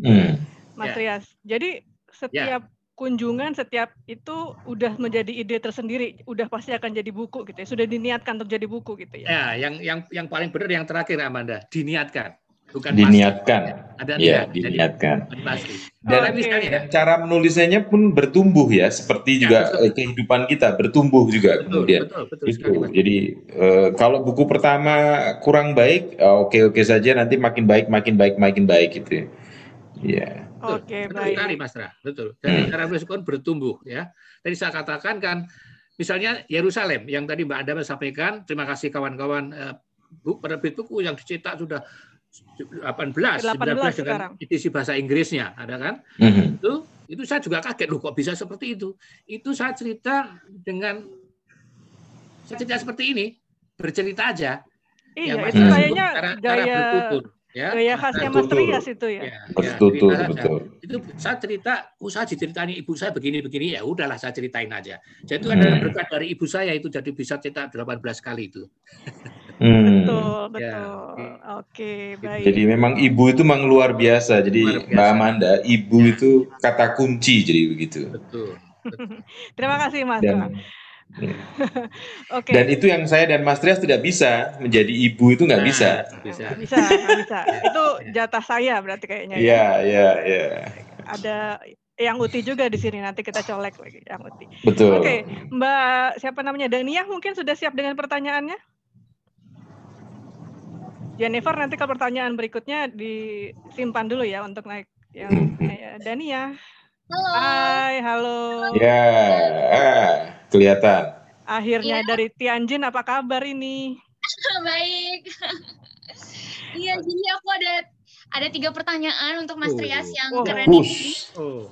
Hmm. Mas Rias. Jadi setiap kunjungan setiap itu udah menjadi ide tersendiri, udah pasti akan jadi buku gitu ya. Sudah diniatkan untuk jadi buku gitu ya. Ya, yang yang yang paling benar yang terakhir Amanda, diniatkan. Bukan diniatkan. Pasti. Ada ya, diniatkan. Jadi, pasti. Dan, okay. misalnya, dan cara menulisnya pun bertumbuh ya, seperti ya, juga betul. kehidupan kita bertumbuh juga betul, kemudian. Betul, betul, itu. Sekali, Jadi uh, kalau buku pertama kurang baik, oke oke okay saja nanti makin baik, makin baik, makin baik gitu. Ya. Oke, okay, betul baik. sekali Mas Ra. Betul. Jadi hmm. cara menulis bertumbuh ya. Tadi saya katakan kan misalnya Yerusalem yang tadi Mbak Anda sampaikan, terima kasih kawan-kawan uh, bu, penerbit buku yang dicetak sudah 18, 18 19 dengan edisi bahasa Inggrisnya, ada kan? Mm-hmm. Itu itu saya juga kaget loh kok bisa seperti itu. Itu saya cerita dengan saya cerita seperti ini, bercerita aja. Iya, itu kayaknya cara, gaya cara bertutur, ya. Gaya khasnya Mas Trias itu ya. ya, ya betul, betul. Itu saya cerita, usaha diceritain ibu saya begini-begini ya udahlah saya ceritain aja. Jadi itu hmm. adalah berkat dari ibu saya itu jadi bisa cetak 18 kali itu. Hmm. Betul, betul. Ya. Oke, baik. Jadi memang ibu itu memang luar biasa. Jadi luar biasa. Mbak Amanda, ibu ya. itu kata kunci jadi begitu. Betul. betul. Terima kasih Mas. Dan, ya. okay. Dan itu yang saya dan Mas Trias tidak bisa menjadi ibu itu nggak nah, bisa. Bisa, bisa, bisa. itu jatah saya berarti kayaknya. Ya. Iya, iya, iya. Ada yang Uti juga di sini nanti kita colek lagi yang Uti. Betul. Oke, Mbak siapa namanya Dania mungkin sudah siap dengan pertanyaannya? Jennifer nanti kalau pertanyaan berikutnya disimpan dulu ya untuk naik yang ya, Dania. Halo. Hai, halo. Ya, ah, kelihatan. Akhirnya ya. dari Tianjin apa kabar ini? Baik. Iya, jadi aku ada ada tiga pertanyaan untuk Mas Trias yang oh. keren ini. Oh.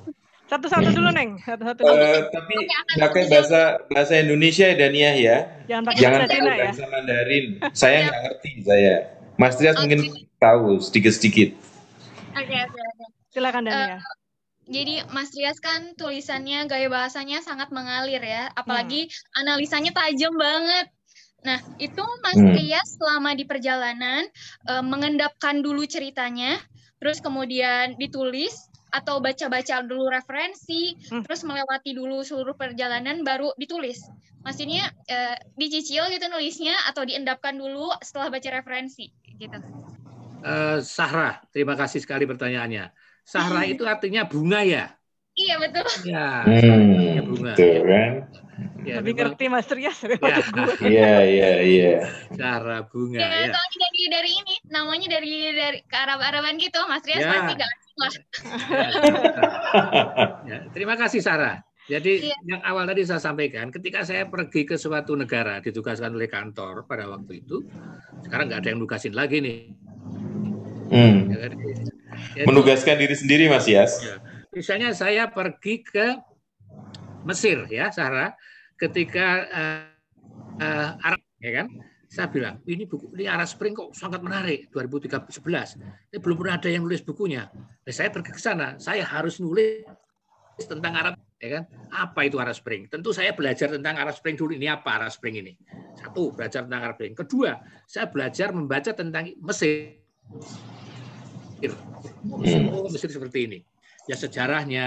Satu-satu dulu, Neng. Satu-satu. Uh, tapi pakai bahasa bahasa Indonesia ya, Dania ya. Jangan pakai Jangan bahasa ya. bahasa Mandarin. Saya iya. nggak ngerti saya. Mas Trias okay. mungkin tahu sedikit-sedikit. Oke, okay, oke, okay. Okay. Silakan Dania. Uh, jadi Mas Trias kan tulisannya gaya bahasanya sangat mengalir ya, apalagi hmm. analisanya tajam banget. Nah, itu Mas hmm. Trias selama di perjalanan uh, mengendapkan dulu ceritanya, terus kemudian ditulis atau baca-baca dulu referensi, hmm. terus melewati dulu seluruh perjalanan baru ditulis. Maksudnya uh, dicicil gitu nulisnya atau diendapkan dulu setelah baca referensi gitu. Uh, Sahra, terima kasih sekali pertanyaannya. Sahra itu artinya bunga ya? Iya betul. Ya, hmm, bunga. Betul kan? Ya, Lebih ngerti Mas Rias ya. Iya, iya, iya. Sahra bunga. Ya, ya. soalnya dari dari ini, namanya dari dari ke Arab-Araban gitu, Mas Rias ya. pasti gak lah. ya, terima kasih Sarah. Jadi ya. yang awal tadi saya sampaikan, ketika saya pergi ke suatu negara ditugaskan oleh kantor pada waktu itu, sekarang nggak ada yang nugasin lagi nih. Hmm. Ya, Menugaskan diri sendiri, Mas Yas. Ya. Misalnya saya pergi ke Mesir, ya, Sarah, ketika uh, uh, Arab, ya kan? Saya bilang, ini buku ini Arab Spring kok sangat menarik 2011. Ini belum pernah ada yang nulis bukunya. Nah, saya pergi ke sana, saya harus nulis tentang Arab ya kan? Apa itu Arab Spring? Tentu saya belajar tentang Arab Spring dulu. Ini apa Arab Spring ini? Satu, belajar tentang Arab Spring. Kedua, saya belajar membaca tentang Mesir. Oh, Mesir seperti ini. Ya sejarahnya,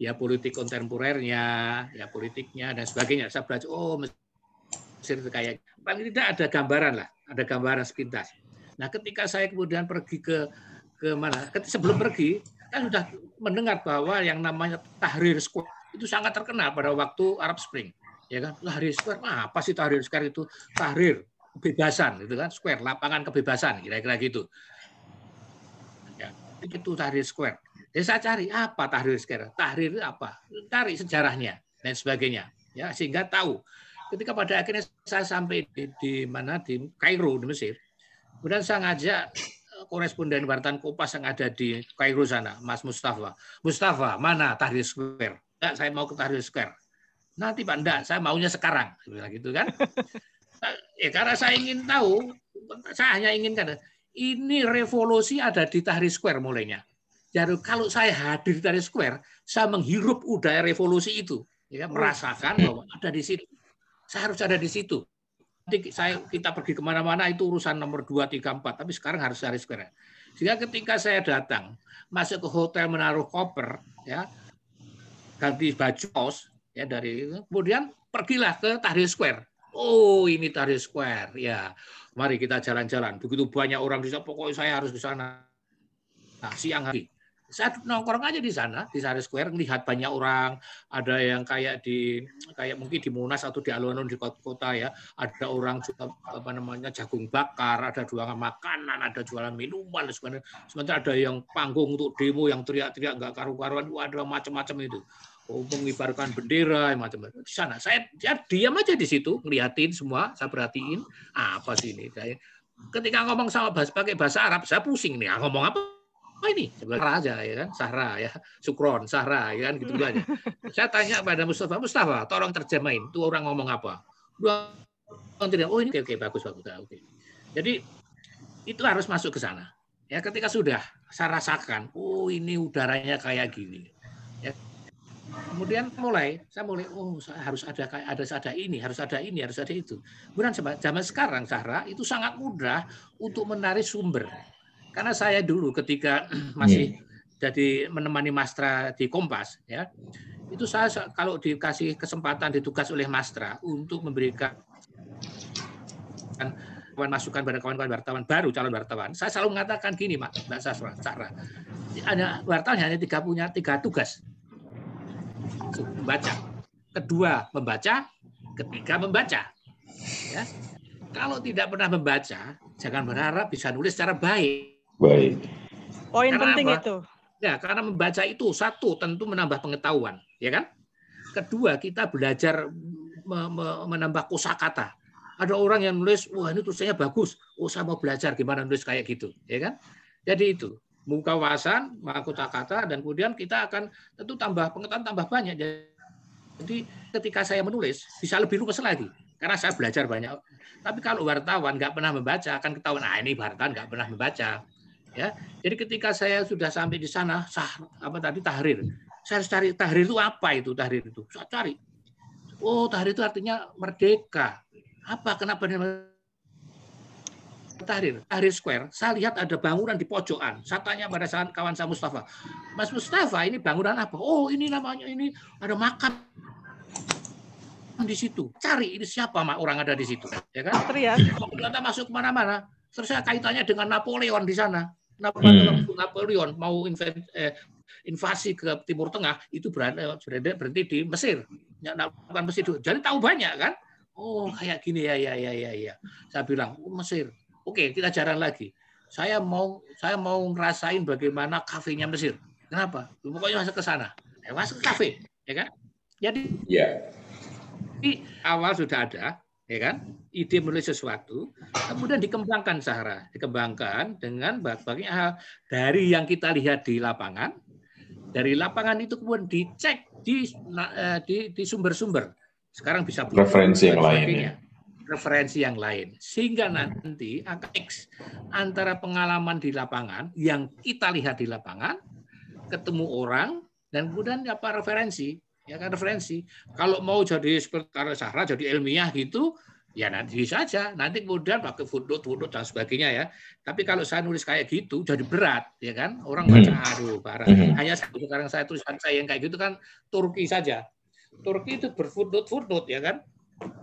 ya politik kontemporernya, ya politiknya dan sebagainya. Saya belajar, oh Mesir itu kayak paling tidak ada gambaran lah, ada gambaran sepintas. Nah, ketika saya kemudian pergi ke ke mana? Sebelum pergi, kan sudah mendengar bahwa yang namanya Tahrir Square itu sangat terkenal pada waktu Arab Spring. Ya kan? Tahrir Square, nah, apa sih Tahrir Square itu? Tahrir, kebebasan, gitu kan? Square, lapangan kebebasan, kira-kira gitu. Itu Tahrir Square. Jadi saya cari apa Tahrir Square? Tahrir itu apa? Cari sejarahnya dan sebagainya. Ya, sehingga tahu. Ketika pada akhirnya saya sampai di, di mana di Kairo di Mesir, kemudian saya ngajak koresponden wartawan Kopas yang ada di Kairo sana, Mas Mustafa. Mustafa, mana Tahrir Square? Enggak, saya mau ke Tahrir Square. Nanti Pak, enggak, saya maunya sekarang. Bilang gitu kan. ya, karena saya ingin tahu, saya hanya inginkan, ini revolusi ada di Tahrir Square mulainya. Jadi kalau saya hadir di Tahrir Square, saya menghirup udara revolusi itu. Ya, merasakan bahwa ada di situ. Saya harus ada di situ nanti saya kita pergi ke mana-mana itu urusan nomor 2, 3, 4. Tapi sekarang harus cari square. Sehingga ketika saya datang, masuk ke hotel menaruh koper, ya ganti baju kos, ya dari itu, kemudian pergilah ke Tahrir Square. Oh, ini Tahrir Square, ya. Mari kita jalan-jalan. Begitu banyak orang di sana, pokoknya saya harus ke sana. Nah, siang hari saya nongkrong aja di sana di Sari Square melihat banyak orang ada yang kayak di kayak mungkin di Monas atau di alun-alun di kota ya ada orang juga apa namanya jagung bakar ada jualan makanan ada jualan minuman sebenarnya sementara ada yang panggung untuk demo yang teriak-teriak nggak karu-karuan ada macam-macam itu mengibarkan bendera macam-macam. Di sana saya ya, diam aja di situ ngeliatin semua saya perhatiin. Apa sih ini? Saya ketika ngomong sama bahasa pakai bahasa Arab saya pusing nih. Ah, ngomong apa oh ini? Sahra aja ya kan? Sahra ya. Sukron Sahra ya kan? Gitu, aja. Saya tanya pada Mustafa Mustafa tolong terjemahin tuh orang ngomong apa? Dua tidak oh ini oke, oke bagus bagus oke. Jadi itu harus masuk ke sana. Ya ketika sudah saya rasakan oh ini udaranya kayak gini. Ya kemudian mulai saya mulai oh saya harus ada kayak ada ada ini harus ada ini harus ada itu. Kemudian zaman sekarang Sahra itu sangat mudah untuk menarik sumber. Karena saya dulu ketika masih yeah. jadi menemani Mastra di Kompas, ya itu saya kalau dikasih kesempatan ditugas oleh Mastra untuk memberikan kawan masukan pada kawan-kawan wartawan baru calon wartawan, saya selalu mengatakan gini, Mbak Mbak Sasra, Sarah, hanya wartawan hanya tiga punya tiga tugas, membaca, kedua membaca, ketiga membaca, ya. Kalau tidak pernah membaca, jangan berharap bisa nulis secara baik Baik. Poin penting apa? itu. Ya, karena membaca itu satu tentu menambah pengetahuan, ya kan? Kedua, kita belajar me me menambah kosakata. Ada orang yang nulis, wah ini tulisannya bagus. Oh, saya mau belajar gimana nulis kayak gitu, ya kan? Jadi itu muka wawasan, kata kata, dan kemudian kita akan tentu tambah pengetahuan tambah banyak. Jadi ketika saya menulis bisa lebih luas lagi karena saya belajar banyak. Tapi kalau wartawan nggak pernah membaca akan ketahuan, ah ini wartawan nggak pernah membaca. Ya jadi ketika saya sudah sampai di sana sah apa tadi tahrir. Saya harus cari tahrir itu apa itu tahrir itu? Saya cari. Oh tahrir itu artinya merdeka. Apa kenapa tahrir tahrir square saya lihat ada bangunan di pojokan saya tanya pada saat kawan saya Mustafa Mas Mustafa ini bangunan apa oh ini namanya ini ada makam di situ cari ini siapa orang ada di situ ya kan Trias. ternyata masuk ke mana-mana terus saya kaitannya dengan Napoleon di sana Napoleon, hmm. Napoleon mau eh, invasi ke Timur Tengah itu berada, berada berhenti di Mesir. Ya, bukan Mesir itu. Jadi tahu banyak kan? Oh kayak gini ya ya ya ya ya. Saya bilang oh, Mesir. Oke kita jalan lagi. Saya mau saya mau ngerasain bagaimana kafenya Mesir. Kenapa? Pokoknya masuk ke sana. Eh, masuk ke kafe, ya kan? Jadi yeah. di awal sudah ada ya kan? Ide menulis sesuatu, kemudian dikembangkan Sahara, dikembangkan dengan berbagai hal dari yang kita lihat di lapangan, dari lapangan itu kemudian dicek di eh, di, di sumber-sumber. Sekarang bisa referensi yang lain. Referensi yang lain, sehingga nanti akan X antara pengalaman di lapangan yang kita lihat di lapangan, ketemu orang dan kemudian apa referensi ya kan referensi. Kalau mau jadi seperti karena Sahra jadi ilmiah gitu, ya nanti bisa aja. Nanti kemudian pakai footnote, footnote dan sebagainya ya. Tapi kalau saya nulis kayak gitu jadi berat, ya kan? Orang baca hmm. aduh parah. Hmm. Hanya sekarang saya tulisan saya yang kayak gitu kan Turki saja. Turki itu berfootnote, footnote ya kan?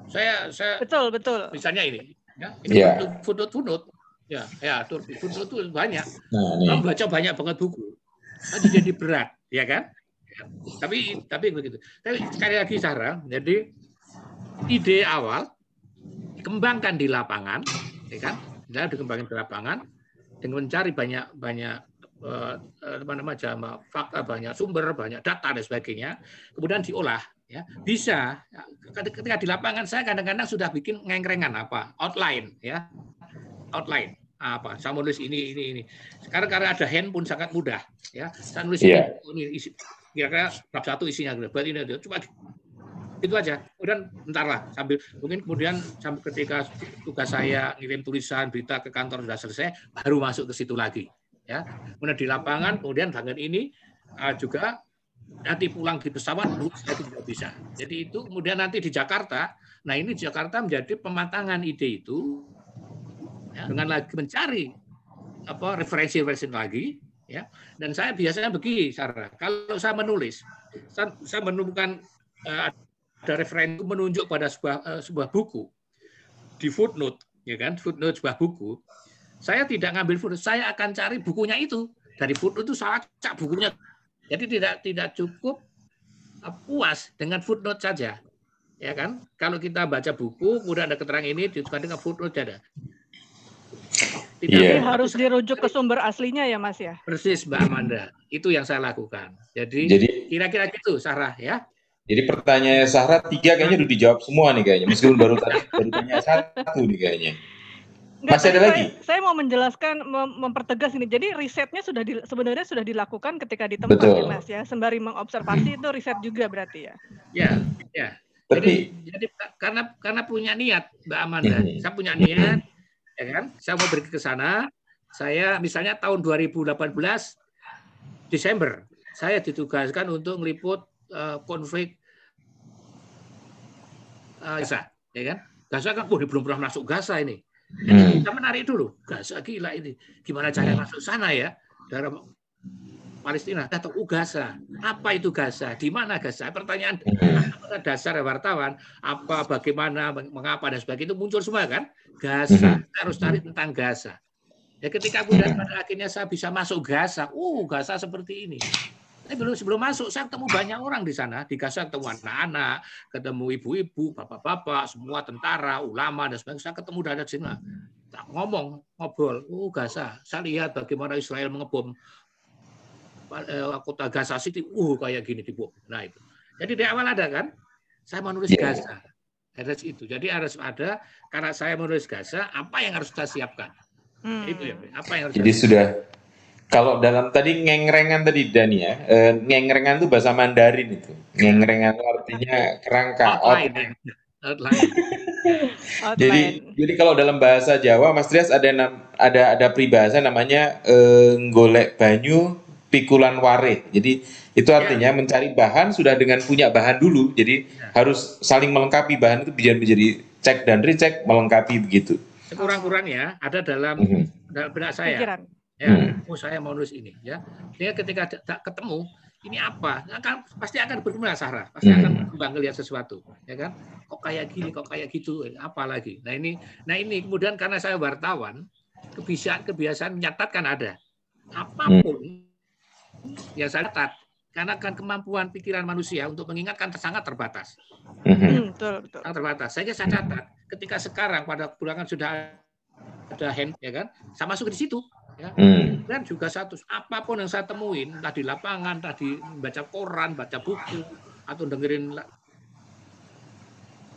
Saya saya betul betul. Misalnya ini, ya, ini yeah. footnote, footnote. Ya, ya footnote itu banyak. Nah, baca banyak banget buku. Jadi jadi berat, ya kan? Tapi tapi begitu. Tapi sekali lagi Sarah, jadi ide awal dikembangkan di lapangan, ya kan? Ya, dikembangkan di lapangan dengan mencari banyak banyak eh, apa namanya fakta, banyak sumber, banyak data dan sebagainya, kemudian diolah ya bisa ketika di lapangan saya kadang-kadang sudah bikin ngengrengan apa outline ya outline apa saya nulis ini ini ini sekarang karena ada handphone sangat mudah ya saya nulis yeah. ini, ini isi kira-kira bab satu isinya berarti ini cuma itu aja kemudian bentar lah sambil mungkin kemudian sampai ketika tugas saya ngirim tulisan berita ke kantor sudah selesai baru masuk ke situ lagi ya kemudian di lapangan kemudian bangun ini uh, juga nanti pulang di pesawat lagi juga bisa jadi itu kemudian nanti di Jakarta nah ini Jakarta menjadi pematangan ide itu ya, dengan lagi mencari apa referensi-referensi lagi ya. Dan saya biasanya begini, Sarah. Kalau saya menulis, saya, saya menemukan uh, ada referensi menunjuk pada sebuah uh, sebuah buku di footnote, ya kan? Footnote sebuah buku. Saya tidak ngambil footnote, saya akan cari bukunya itu. Dari footnote itu saya cak bukunya. Jadi tidak tidak cukup uh, puas dengan footnote saja. Ya kan? Kalau kita baca buku, kemudian ada keterangan ini, dengan footnote ada. Tidak yeah. harus dirujuk ke sumber aslinya ya Mas ya. Persis Mbak Amanda. Itu yang saya lakukan. Jadi, Jadi kira-kira gitu Sarah ya. Jadi pertanyaan Sarah tiga kayaknya udah dijawab semua nih kayaknya. Meskipun baru tadi baru tanya satu nih kayaknya. Enggak, Masih ada saya, lagi? Saya mau menjelaskan, mem mempertegas ini. Jadi risetnya sudah di, sebenarnya sudah dilakukan ketika di tempat ya Mas ya. Sembari mengobservasi itu riset juga berarti ya. Ya, ya. Tapi, jadi, jadi karena karena punya niat Mbak Amanda, hmm. saya punya niat, ya kan? Saya mau pergi ke sana. Saya misalnya tahun 2018 Desember, saya ditugaskan untuk meliput uh, konflik uh, Gaza, ya kan? Gaza kan, oh, belum pernah masuk Gaza ini. Hmm. Kita menarik dulu. Gaza gila ini. Gimana cara masuk sana ya? Dari Palestina. Tahu Gaza. Apa itu Gaza? Di mana Gaza? Pertanyaan hmm. dasar wartawan. Apa, bagaimana, mengapa, dan sebagainya itu muncul semua kan? Gaza. Kita harus cari tentang Gaza. Ya ketika kemudian pada akhirnya saya bisa masuk Gaza. Uh, Gaza seperti ini. Tapi belum sebelum masuk, saya ketemu banyak orang di sana. Di Gaza ketemu anak-anak, ketemu ibu-ibu, bapak-bapak, semua tentara, ulama, dan sebagainya. Saya ketemu dari sini. Ngomong, ngobrol. Oh, Gaza. Saya lihat bagaimana Israel mengebom Eh, kota Gaza City, uh kayak gini dibom. Nah itu. Jadi di awal ada kan, saya menulis yeah. Gaza. Harus itu. Jadi harus ada karena saya menulis Gaza, apa yang harus kita siapkan? Hmm. Itu ya. Apa yang harus Jadi sudah kalau dalam tadi ngengrengan tadi Dani ya, eh, ngengrengan itu bahasa Mandarin itu. Ngengrengan itu artinya kerangka. Outline. Outline. jadi jadi kalau dalam bahasa Jawa Mas Trias ada ada ada peribahasa namanya eh, golek banyu pikulan ware. Jadi itu ya. artinya ya. mencari bahan sudah dengan punya bahan dulu. Jadi ya. harus saling melengkapi bahan itu bisa menjadi cek dan recheck melengkapi begitu. Sekurang-kurangnya ada dalam mm -hmm. benak saya. Pikiran. Ya, mm. oh saya mau nulis ini ya. Dia ketika ketemu ini apa? Akan pasti akan berkembang Sarah, pasti akan berkembang lihat sesuatu, ya kan? Kok kayak gini, kok kayak gitu, apa lagi? Nah ini, nah ini kemudian karena saya wartawan, kebiasaan kebiasaan menyatatkan ada. Apa pun mm yang saya catat karena kan kemampuan pikiran manusia untuk mengingatkan sangat terbatas. Hmm, betul, betul. Sangat terbatas. Saya saya catat ketika sekarang pada pulangan sudah ada hand ya kan, saya masuk di situ ya. Hmm. Dan juga satu apa pun yang saya temuin, entah di lapangan, entah di baca koran, baca buku atau dengerin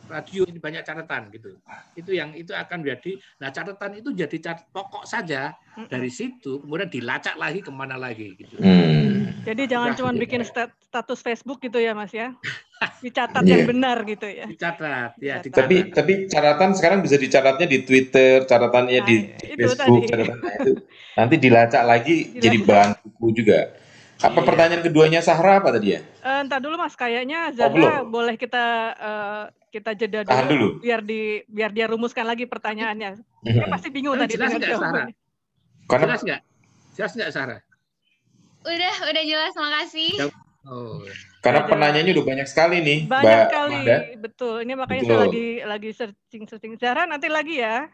radio ini banyak catatan gitu. Itu yang itu akan menjadi nah catatan itu jadi cat, pokok saja dari situ kemudian dilacak lagi ke mana lagi gitu. Hmm. Jadi jangan cuma bikin status Facebook gitu ya Mas ya. Dicatat yeah. yang benar gitu ya. Dicatat ya. Dicatat. Tapi tapi catatan sekarang bisa dicatatnya di Twitter, catatannya nah, di, di Facebook, catatannya itu nanti dilacak lagi dilacak. jadi bahan buku juga. Apa iya. pertanyaan keduanya Sahra apa tadi ya? Uh, entar dulu Mas, kayaknya Zahra oh, boleh kita uh, kita jeda dulu, dulu biar di biar dia rumuskan lagi pertanyaannya. Mm-hmm. Dia pasti bingung tadi jelas dengan Sarah? Karena... Jelas nggak? Jelas nggak Sarah? Udah, udah jelas, makasih. Oh. Karena penanyanya udah banyak sekali nih, Banyak Mbak sekali, Mada. betul. Ini makanya betul. saya lagi lagi searching searching. Zahra nanti lagi ya.